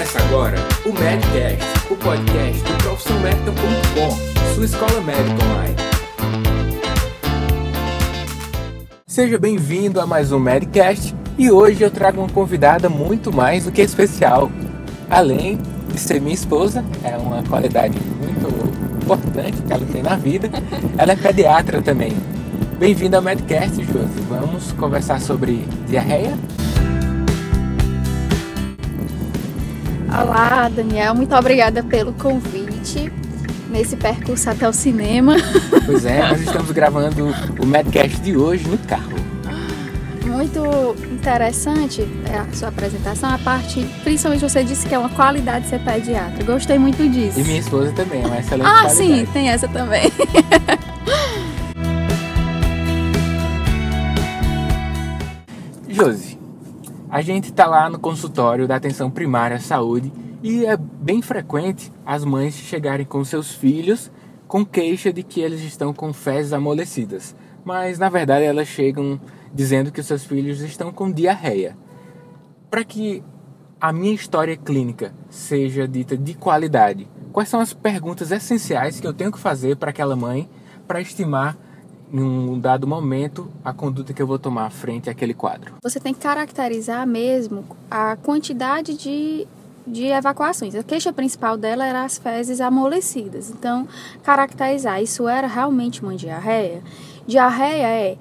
Começa agora o Medcast, o podcast do profissionalmedica.com, sua escola médica online. Seja bem-vindo a mais um Medcast e hoje eu trago uma convidada muito mais do que especial. Além de ser minha esposa, é uma qualidade muito importante que ela tem na vida, ela é pediatra também. Bem-vindo ao Medcast, Josi. Vamos conversar sobre diarreia? Olá, Daniel. Muito obrigada pelo convite nesse percurso até o cinema. Pois é, nós estamos gravando o Medcast de hoje no carro. Muito interessante a sua apresentação, a parte, principalmente você disse que é uma qualidade ser pediatra. Gostei muito disso. E minha esposa também, é uma excelente ah, qualidade. sim, tem essa também. Josi, a gente está lá no consultório da atenção primária à saúde e é bem frequente as mães chegarem com seus filhos com queixa de que eles estão com fezes amolecidas. Mas na verdade elas chegam dizendo que seus filhos estão com diarreia. Para que a minha história clínica seja dita de qualidade, quais são as perguntas essenciais que eu tenho que fazer para aquela mãe para estimar em um dado momento a conduta que eu vou tomar frente àquele quadro. Você tem que caracterizar mesmo a quantidade de, de evacuações. A queixa principal dela era as fezes amolecidas. Então, caracterizar isso era realmente uma diarreia. Diarreia é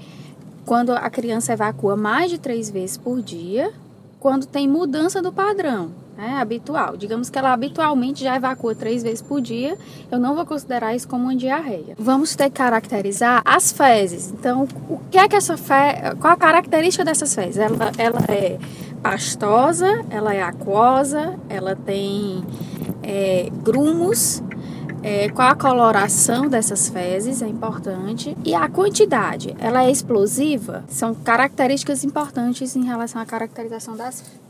quando a criança evacua mais de três vezes por dia, quando tem mudança do padrão né, habitual. Digamos que ela habitualmente já evacua três vezes por dia, eu não vou considerar isso como uma diarreia. Vamos ter que caracterizar as fezes. Então, o que é que essa fe... qual a característica dessas fezes? Ela, ela é pastosa, ela é aquosa, ela tem é, grumos, é, qual a coloração dessas fezes é importante e a quantidade, ela é explosiva, são características importantes em relação à caracterização das fezes.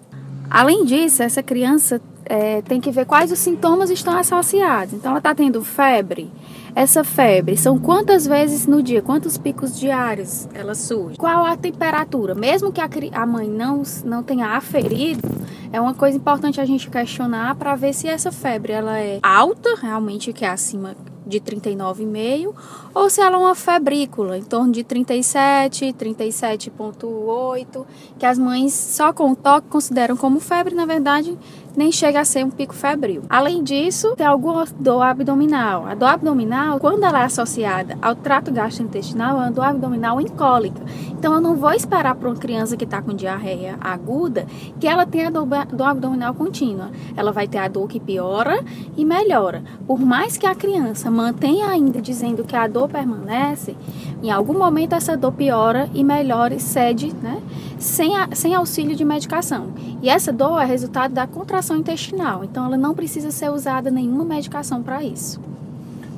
Além disso, essa criança é, tem que ver quais os sintomas estão associados. Então, ela está tendo febre. Essa febre são quantas vezes no dia, quantos picos diários ela surge? Qual a temperatura? Mesmo que a, a mãe não, não tenha aferido, é uma coisa importante a gente questionar para ver se essa febre ela é alta, realmente que é acima de 39,5, ou se ela é uma febrícula, em torno de 37, 37,8, que as mães só com o toque consideram como febre, na verdade nem chega a ser um pico febril. Além disso, tem alguma dor abdominal. A dor abdominal, quando ela é associada ao trato gastrointestinal, é uma dor abdominal incólica. Então, eu não vou esperar para uma criança que está com diarreia aguda que ela tenha dor, dor abdominal contínua. Ela vai ter a dor que piora e melhora. Por mais que a criança mantenha ainda dizendo que a dor permanece, em algum momento essa dor piora e melhora e cede, né? Sem, a, sem auxílio de medicação. E essa dor é resultado da contração intestinal, então ela não precisa ser usada nenhuma medicação para isso.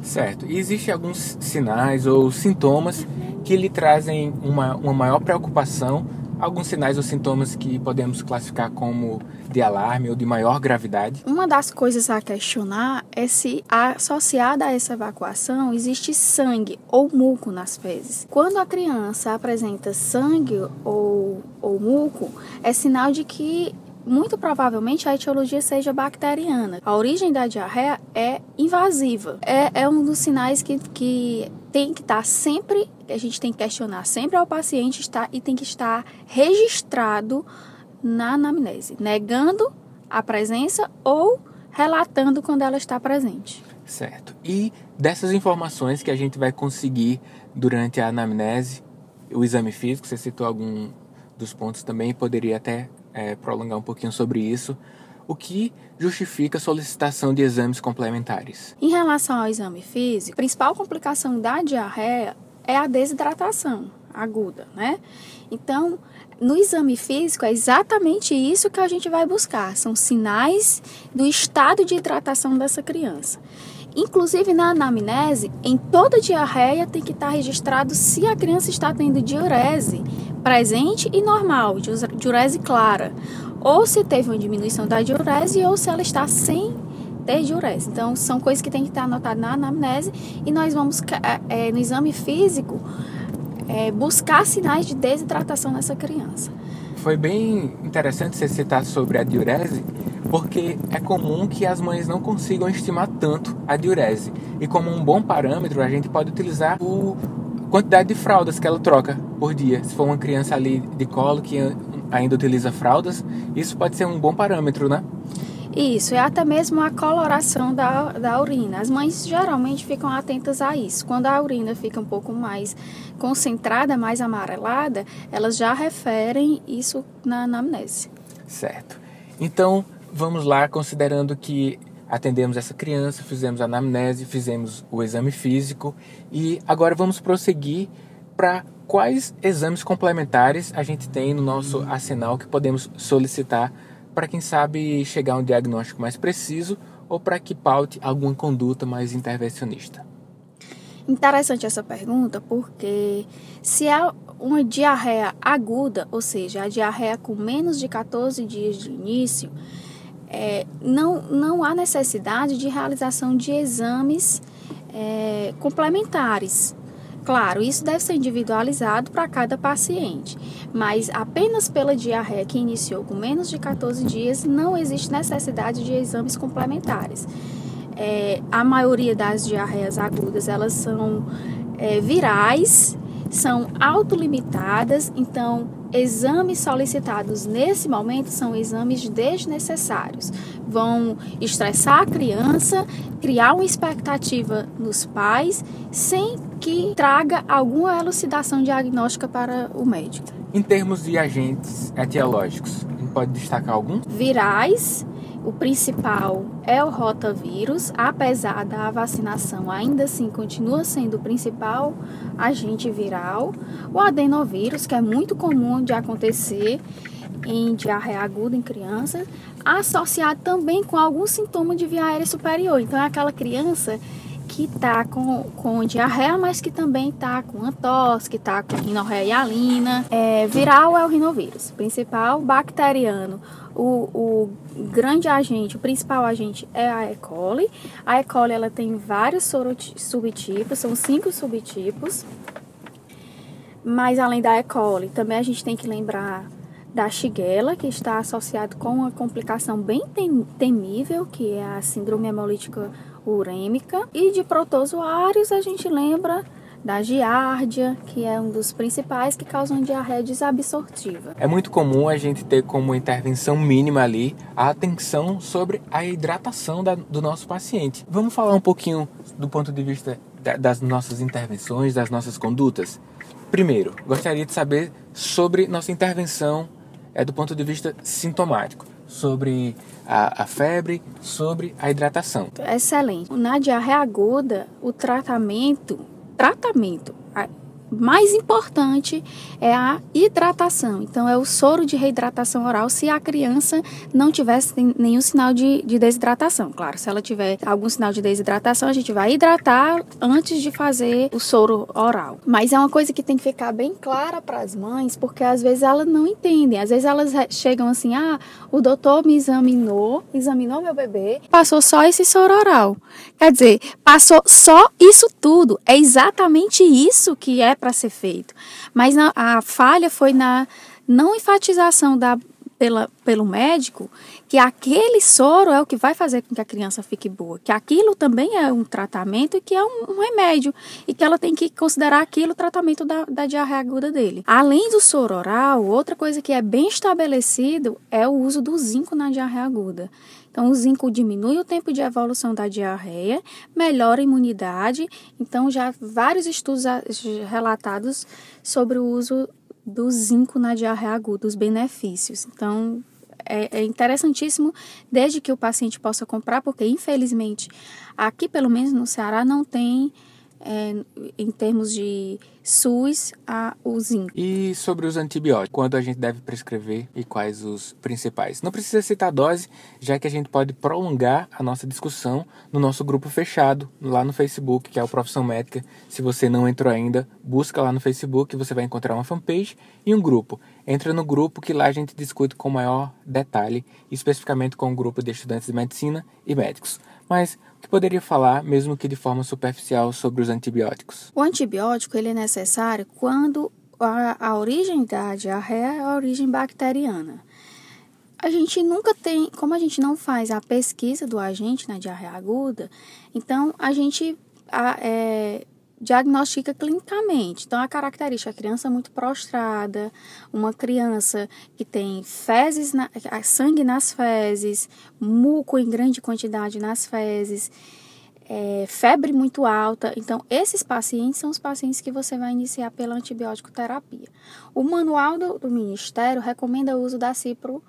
Certo. E existem alguns sinais ou sintomas que lhe trazem uma, uma maior preocupação alguns sinais ou sintomas que podemos classificar como de alarme ou de maior gravidade? Uma das coisas a questionar é se associada a essa evacuação existe sangue ou muco nas fezes. Quando a criança apresenta sangue ou, ou muco, é sinal de que muito provavelmente a etiologia seja bacteriana. A origem da diarreia é invasiva. É, é um dos sinais que, que tem que estar sempre, a gente tem que questionar sempre ao paciente está, e tem que estar registrado na anamnese, negando a presença ou relatando quando ela está presente. Certo. E dessas informações que a gente vai conseguir durante a anamnese, o exame físico, você citou algum dos pontos também, poderia até é, prolongar um pouquinho sobre isso. O que justifica a solicitação de exames complementares? Em relação ao exame físico, a principal complicação da diarreia é a desidratação aguda, né? Então, no exame físico é exatamente isso que a gente vai buscar, são sinais do estado de hidratação dessa criança. Inclusive na anamnese, em toda diarreia tem que estar registrado se a criança está tendo diurese presente e normal, diurese clara, ou se teve uma diminuição da diurese ou se ela está sem ter diurese. Então, são coisas que tem que estar anotadas na anamnese e nós vamos, é, no exame físico, é, buscar sinais de desidratação nessa criança. Foi bem interessante você citar sobre a diurese, porque é comum que as mães não consigam estimar tanto a diurese. E como um bom parâmetro, a gente pode utilizar o quantidade de fraldas que ela troca por dia. Se for uma criança ali de colo que ainda utiliza fraldas, isso pode ser um bom parâmetro, né? Isso, e até mesmo a coloração da, da urina. As mães geralmente ficam atentas a isso. Quando a urina fica um pouco mais concentrada, mais amarelada, elas já referem isso na anamnese. Certo. Então, vamos lá, considerando que atendemos essa criança, fizemos a anamnese, fizemos o exame físico e agora vamos prosseguir para quais exames complementares a gente tem no nosso arsenal que podemos solicitar para quem sabe chegar a um diagnóstico mais preciso ou para que paute alguma conduta mais intervencionista. Interessante essa pergunta porque se há uma diarreia aguda, ou seja, a diarreia com menos de 14 dias de início, é, não, não há necessidade de realização de exames é, complementares. Claro, isso deve ser individualizado para cada paciente, mas apenas pela diarreia que iniciou com menos de 14 dias, não existe necessidade de exames complementares. É, a maioria das diarreias agudas, elas são é, virais, são autolimitadas, então exames solicitados nesse momento são exames desnecessários. Vão estressar a criança, criar uma expectativa nos pais, sem que traga alguma elucidação diagnóstica para o médico. Em termos de agentes etiológicos, pode destacar algum? Virais, o principal é o rotavírus, apesar da vacinação, ainda assim continua sendo o principal agente viral. O adenovírus, que é muito comum de acontecer em diarreia aguda em crianças, associado também com algum sintoma de via aérea superior. Então, é aquela criança que está com, com diarreia, mas que também está com a tosse, que está com rinorreia hialina. É, viral é o rinovírus, principal bacteriano. O, o grande agente, o principal agente é a E. coli. A E. coli ela tem vários subtipos, são cinco subtipos. Mas além da E. coli, também a gente tem que lembrar da Shigella, que está associado com uma complicação bem temível, que é a síndrome hemolítica urêmica. E de protozoários a gente lembra da giardia, que é um dos principais que causam diarreia desabsortiva. É muito comum a gente ter como intervenção mínima ali a atenção sobre a hidratação da, do nosso paciente. Vamos falar um pouquinho do ponto de vista da, das nossas intervenções, das nossas condutas? Primeiro, gostaria de saber sobre nossa intervenção é, do ponto de vista sintomático sobre a, a, febre, sobre a hidratação. Excelente. Na diarreia aguda, o tratamento, tratamento, mais importante é a hidratação. Então, é o soro de reidratação oral se a criança não tivesse nenhum sinal de, de desidratação. Claro, se ela tiver algum sinal de desidratação, a gente vai hidratar antes de fazer o soro oral. Mas é uma coisa que tem que ficar bem clara para as mães, porque às vezes elas não entendem. Às vezes elas chegam assim: ah, o doutor me examinou, examinou meu bebê, passou só esse soro oral. Quer dizer, passou só isso tudo. É exatamente isso que é para ser feito. Mas a, a falha foi na não enfatização da, pela, pelo médico que aquele soro é o que vai fazer com que a criança fique boa, que aquilo também é um tratamento e que é um, um remédio e que ela tem que considerar aquilo o tratamento da, da diarreia aguda dele. Além do soro oral, outra coisa que é bem estabelecido é o uso do zinco na diarreia aguda. Então, o zinco diminui o tempo de evolução da diarreia, melhora a imunidade. Então, já vários estudos relatados sobre o uso do zinco na diarreia aguda, os benefícios. Então, é, é, interessantíssimo desde que o paciente possa comprar, porque infelizmente aqui, pelo menos no Ceará, não tem é, em termos de SUS a o zinco. E sobre os antibióticos, quando a gente deve prescrever e quais os principais? Não precisa citar a dose, já que a gente pode prolongar a nossa discussão no nosso grupo fechado, lá no Facebook, que é o Profissão Médica. Se você não entrou ainda, busca lá no Facebook, você vai encontrar uma fanpage e um grupo. Entra no grupo que lá a gente discute com maior detalhe, especificamente com o um grupo de estudantes de medicina e médicos. Mas que poderia falar, mesmo que de forma superficial, sobre os antibióticos? O antibiótico ele é necessário quando a, a origem da diarreia é a origem bacteriana. a gente nunca tem, como a gente não faz a pesquisa do agente na diarreia aguda, então a gente a, é, diagnostica clinicamente. Então, a característica, a criança muito prostrada, uma criança que tem fezes, na, sangue nas fezes, muco em grande quantidade nas fezes, é, febre muito alta. Então, esses pacientes são os pacientes que você vai iniciar pela antibiótico terapia. O manual do, do Ministério recomenda o uso da cipro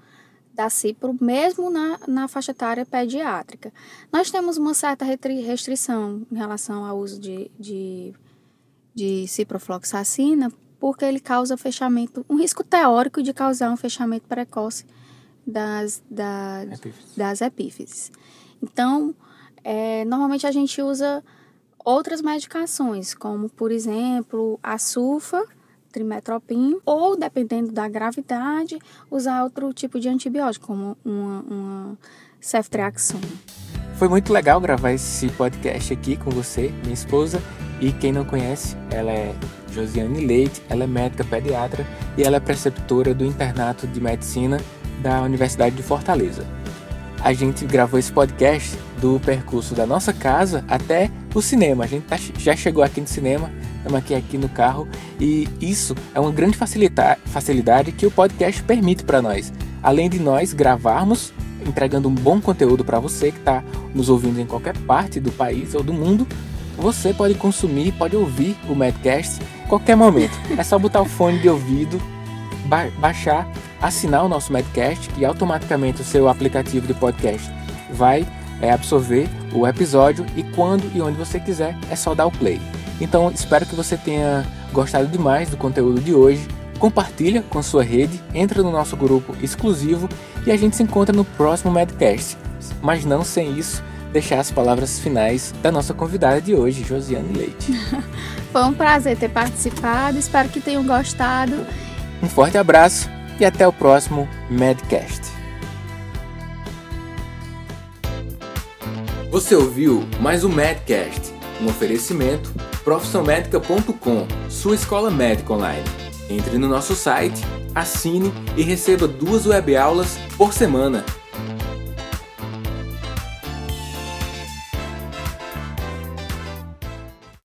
da cipro, mesmo na, na faixa etária pediátrica. Nós temos uma certa restrição em relação ao uso de, de, de ciprofloxacina, porque ele causa fechamento, um risco teórico de causar um fechamento precoce das, das, epífises. das epífises. Então, é, normalmente a gente usa outras medicações, como, por exemplo, a sulfa, trimetropin, ou, dependendo da gravidade, usar outro tipo de antibiótico, como uma, uma ceftriaxona. Foi muito legal gravar esse podcast aqui com você, minha esposa. E quem não conhece, ela é Josiane Leite, ela é médica pediatra e ela é preceptora do internato de medicina da Universidade de Fortaleza. A gente gravou esse podcast do percurso da nossa casa até o cinema. A gente tá, já chegou aqui no cinema, estamos aqui, aqui no carro e isso é uma grande facilidade que o podcast permite para nós. Além de nós gravarmos, entregando um bom conteúdo para você que está nos ouvindo em qualquer parte do país ou do mundo, você pode consumir, pode ouvir o Madcast qualquer momento. É só botar o fone de ouvido, ba baixar, assinar o nosso Madcast e automaticamente o seu aplicativo de podcast vai é absorver o episódio e quando e onde você quiser é só dar o play. Então espero que você tenha gostado demais do conteúdo de hoje. Compartilha com sua rede, entra no nosso grupo exclusivo e a gente se encontra no próximo Madcast. Mas não sem isso, deixar as palavras finais da nossa convidada de hoje, Josiane Leite. Foi um prazer ter participado, espero que tenham gostado. Um forte abraço e até o próximo Madcast. Você ouviu mais um Medcast, um oferecimento profissionmedica.com, sua escola médica online. Entre no nosso site, assine e receba duas web aulas por semana